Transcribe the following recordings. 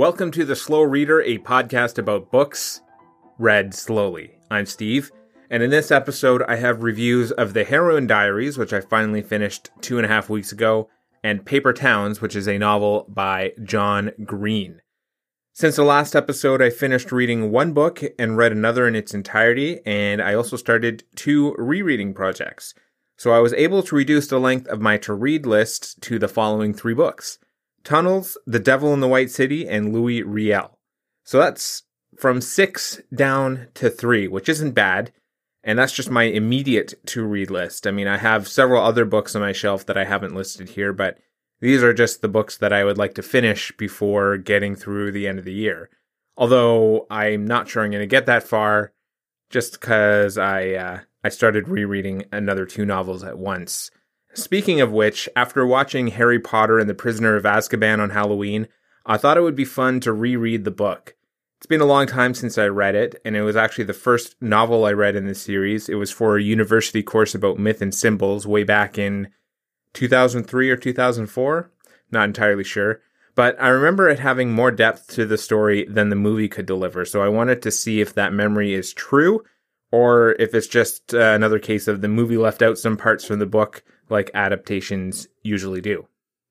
Welcome to The Slow Reader, a podcast about books read slowly. I'm Steve, and in this episode, I have reviews of The Heroin Diaries, which I finally finished two and a half weeks ago, and Paper Towns, which is a novel by John Green. Since the last episode, I finished reading one book and read another in its entirety, and I also started two rereading projects. So I was able to reduce the length of my to read list to the following three books Tunnels, The Devil in the White City, and Louis Riel. So that's from six down to three, which isn't bad. And that's just my immediate to read list. I mean, I have several other books on my shelf that I haven't listed here, but these are just the books that I would like to finish before getting through the end of the year. Although I'm not sure I'm going to get that far just because I, uh, I started rereading another two novels at once. Speaking of which, after watching Harry Potter and the Prisoner of Azkaban on Halloween, I thought it would be fun to reread the book. It's been a long time since I read it, and it was actually the first novel I read in the series. It was for a university course about myth and symbols way back in 2003 or 2004. Not entirely sure. But I remember it having more depth to the story than the movie could deliver, so I wanted to see if that memory is true or if it's just uh, another case of the movie left out some parts from the book like adaptations usually do.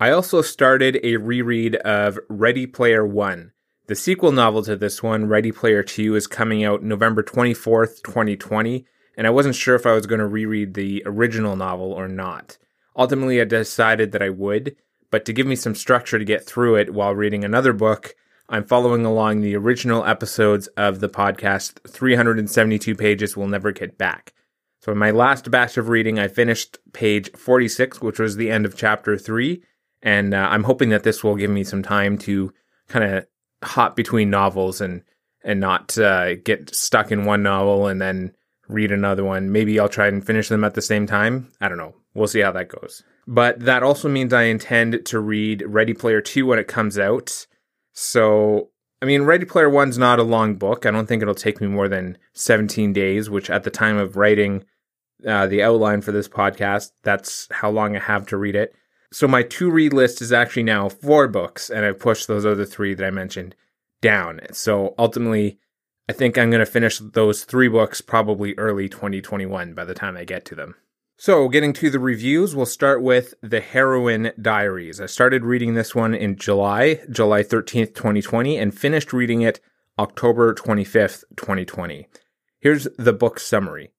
I also started a reread of Ready Player One. The sequel novel to this one, Ready Player 2, is coming out November 24th, 2020, and I wasn't sure if I was going to reread the original novel or not. Ultimately, I decided that I would, but to give me some structure to get through it while reading another book, I'm following along the original episodes of the podcast 372 Pages We'll Never Get Back. So in my last batch of reading, I finished page 46, which was the end of chapter 3, and uh, I'm hoping that this will give me some time to kind of hop between novels and and not uh, get stuck in one novel and then read another one. Maybe I'll try and finish them at the same time. I don't know. We'll see how that goes. But that also means I intend to read Ready Player 2 when it comes out. So, I mean, Ready Player One's not a long book. I don't think it'll take me more than 17 days, which at the time of writing uh, the outline for this podcast, that's how long I have to read it. So, my to read list is actually now four books, and I've pushed those other three that I mentioned down. So, ultimately, I think I'm going to finish those three books probably early 2021 by the time I get to them. So, getting to the reviews, we'll start with The Heroin Diaries. I started reading this one in July, July 13th, 2020, and finished reading it October 25th, 2020. Here's the book summary.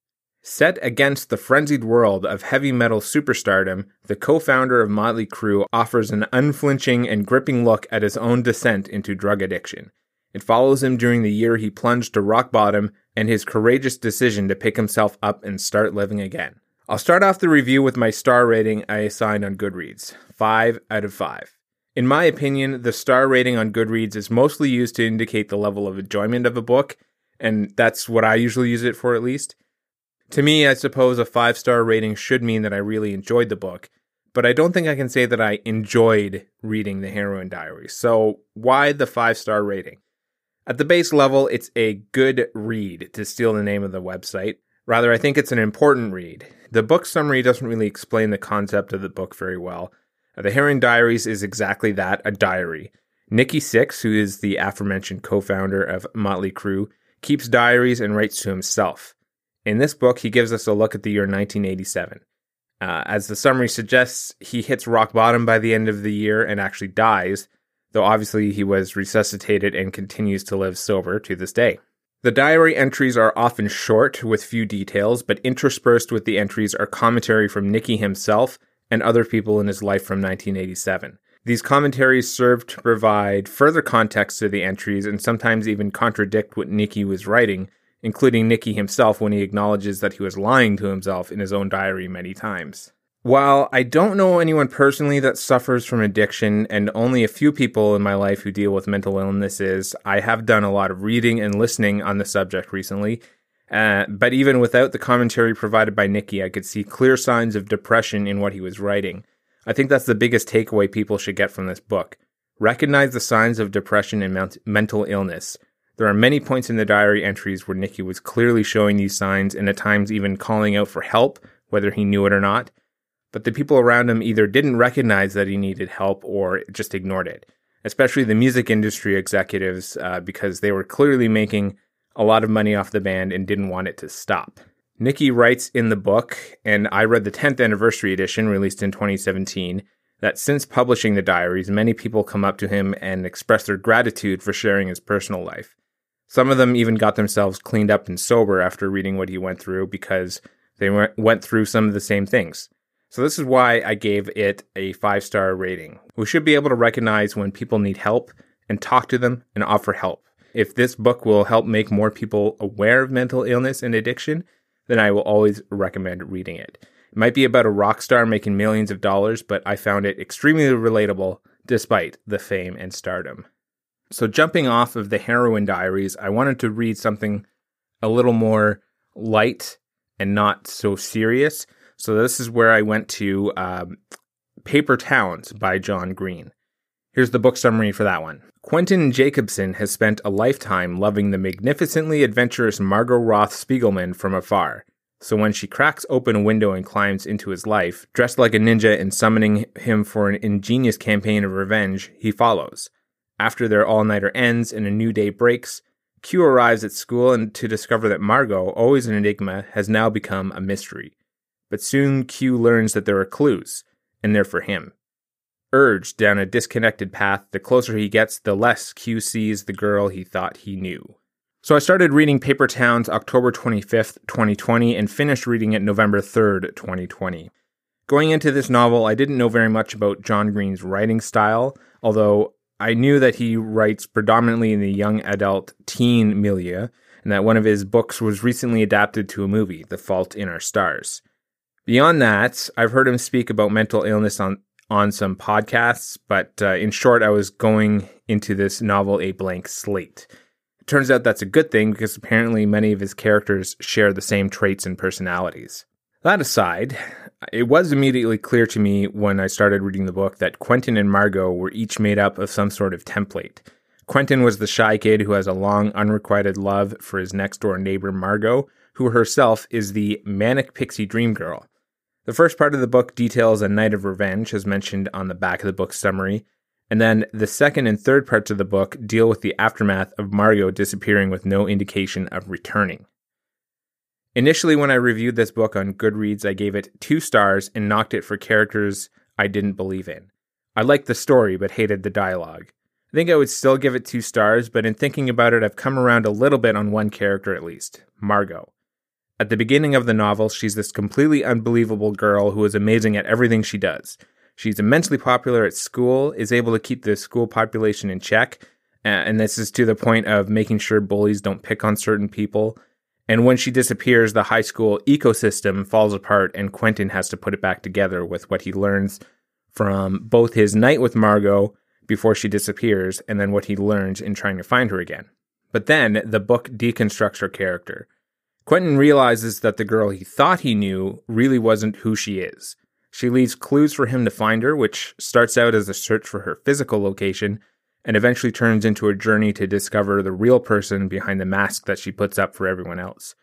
Set against the frenzied world of heavy metal superstardom, the co founder of Motley Crue offers an unflinching and gripping look at his own descent into drug addiction. It follows him during the year he plunged to rock bottom and his courageous decision to pick himself up and start living again. I'll start off the review with my star rating I assigned on Goodreads 5 out of 5. In my opinion, the star rating on Goodreads is mostly used to indicate the level of enjoyment of a book, and that's what I usually use it for at least. To me, I suppose a 5 star rating should mean that I really enjoyed the book, but I don't think I can say that I enjoyed reading The Heroin Diary. So, why the 5 star rating? At the base level, it's a good read, to steal the name of the website. Rather, I think it's an important read. The book summary doesn't really explain the concept of the book very well. The Heroin Diaries is exactly that a diary. Nikki Sixx, who is the aforementioned co founder of Motley Crue, keeps diaries and writes to himself. In this book, he gives us a look at the year 1987. Uh, as the summary suggests, he hits rock bottom by the end of the year and actually dies, though obviously he was resuscitated and continues to live sober to this day. The diary entries are often short with few details, but interspersed with the entries are commentary from Nikki himself and other people in his life from 1987. These commentaries serve to provide further context to the entries and sometimes even contradict what Nikki was writing, including Nikki himself when he acknowledges that he was lying to himself in his own diary many times. While I don't know anyone personally that suffers from addiction and only a few people in my life who deal with mental illnesses, I have done a lot of reading and listening on the subject recently. Uh, but even without the commentary provided by Nikki, I could see clear signs of depression in what he was writing. I think that's the biggest takeaway people should get from this book. Recognize the signs of depression and mental illness. There are many points in the diary entries where Nikki was clearly showing these signs and at times even calling out for help, whether he knew it or not but the people around him either didn't recognize that he needed help or just ignored it. especially the music industry executives, uh, because they were clearly making a lot of money off the band and didn't want it to stop. Nikki writes in the book, and I read the 10th anniversary edition released in 2017, that since publishing the diaries, many people come up to him and express their gratitude for sharing his personal life. Some of them even got themselves cleaned up and sober after reading what he went through because they went through some of the same things. So, this is why I gave it a five star rating. We should be able to recognize when people need help and talk to them and offer help. If this book will help make more people aware of mental illness and addiction, then I will always recommend reading it. It might be about a rock star making millions of dollars, but I found it extremely relatable despite the fame and stardom. So, jumping off of the heroin Diaries, I wanted to read something a little more light and not so serious. So, this is where I went to um, Paper Towns by John Green. Here's the book summary for that one. Quentin Jacobson has spent a lifetime loving the magnificently adventurous Margot Roth Spiegelman from afar. So when she cracks open a window and climbs into his life, dressed like a ninja and summoning him for an ingenious campaign of revenge, he follows. After their all nighter ends and a new day breaks, Q arrives at school and to discover that Margot, always an enigma, has now become a mystery. But soon Q learns that there are clues, and they're for him. Urged down a disconnected path, the closer he gets, the less Q sees the girl he thought he knew. So I started reading Paper Towns October 25th, 2020, and finished reading it November 3rd, 2020. Going into this novel, I didn't know very much about John Green's writing style, although I knew that he writes predominantly in the young adult teen milieu, and that one of his books was recently adapted to a movie, The Fault in Our Stars. Beyond that, I've heard him speak about mental illness on, on some podcasts, but uh, in short, I was going into this novel a blank slate. It turns out that's a good thing because apparently many of his characters share the same traits and personalities. That aside, it was immediately clear to me when I started reading the book that Quentin and Margot were each made up of some sort of template. Quentin was the shy kid who has a long, unrequited love for his next door neighbor, Margot, who herself is the manic pixie dream girl. The first part of the book details a night of revenge, as mentioned on the back of the book summary, and then the second and third parts of the book deal with the aftermath of Margot disappearing with no indication of returning. Initially, when I reviewed this book on Goodreads, I gave it two stars and knocked it for characters I didn't believe in. I liked the story, but hated the dialogue. I think I would still give it two stars, but in thinking about it, I've come around a little bit on one character at least Margot. At the beginning of the novel, she's this completely unbelievable girl who is amazing at everything she does. She's immensely popular at school, is able to keep the school population in check, and this is to the point of making sure bullies don't pick on certain people. And when she disappears, the high school ecosystem falls apart, and Quentin has to put it back together with what he learns from both his night with Margot before she disappears, and then what he learns in trying to find her again. But then the book deconstructs her character. Quentin realizes that the girl he thought he knew really wasn't who she is. She leaves clues for him to find her, which starts out as a search for her physical location and eventually turns into a journey to discover the real person behind the mask that she puts up for everyone else.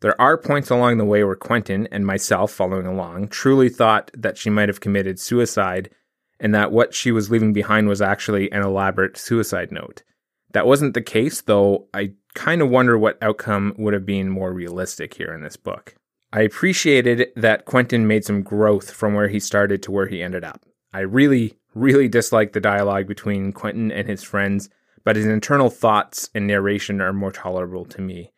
There are points along the way where Quentin and myself following along truly thought that she might have committed suicide and that what she was leaving behind was actually an elaborate suicide note. That wasn't the case, though I kind of wonder what outcome would have been more realistic here in this book. I appreciated that Quentin made some growth from where he started to where he ended up. I really, really dislike the dialogue between Quentin and his friends, but his internal thoughts and narration are more tolerable to me.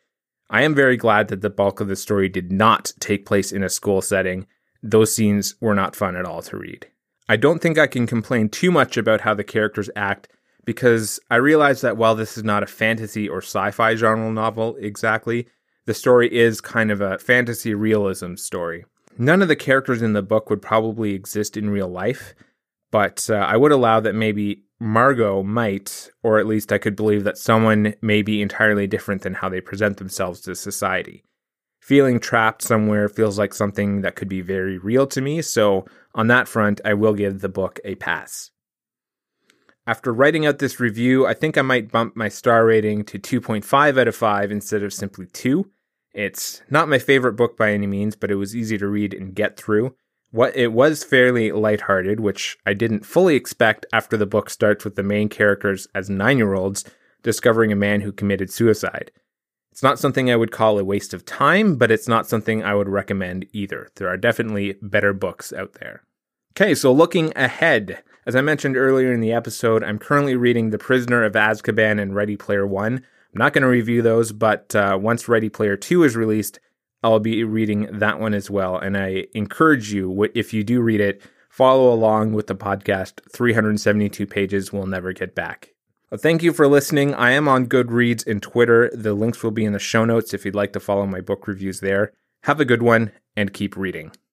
I am very glad that the bulk of the story did not take place in a school setting. Those scenes were not fun at all to read. I don't think I can complain too much about how the characters act because I realize that while this is not a fantasy or sci fi genre novel exactly, the story is kind of a fantasy realism story. None of the characters in the book would probably exist in real life, but uh, I would allow that maybe Margot might, or at least I could believe that someone may be entirely different than how they present themselves to society. Feeling trapped somewhere feels like something that could be very real to me, so on that front, I will give the book a pass. After writing out this review, I think I might bump my star rating to 2.5 out of 5 instead of simply 2. It's not my favorite book by any means, but it was easy to read and get through. What it was fairly lighthearted, which I didn't fully expect after the book starts with the main characters as 9-year-olds discovering a man who committed suicide. It's not something I would call a waste of time, but it's not something I would recommend either. There are definitely better books out there. Okay, so looking ahead, as I mentioned earlier in the episode, I'm currently reading The Prisoner of Azkaban and Ready Player One. I'm not going to review those, but uh, once Ready Player Two is released, I'll be reading that one as well. And I encourage you, if you do read it, follow along with the podcast. 372 Pages We'll Never Get Back. Well, thank you for listening. I am on Goodreads and Twitter. The links will be in the show notes if you'd like to follow my book reviews there. Have a good one and keep reading.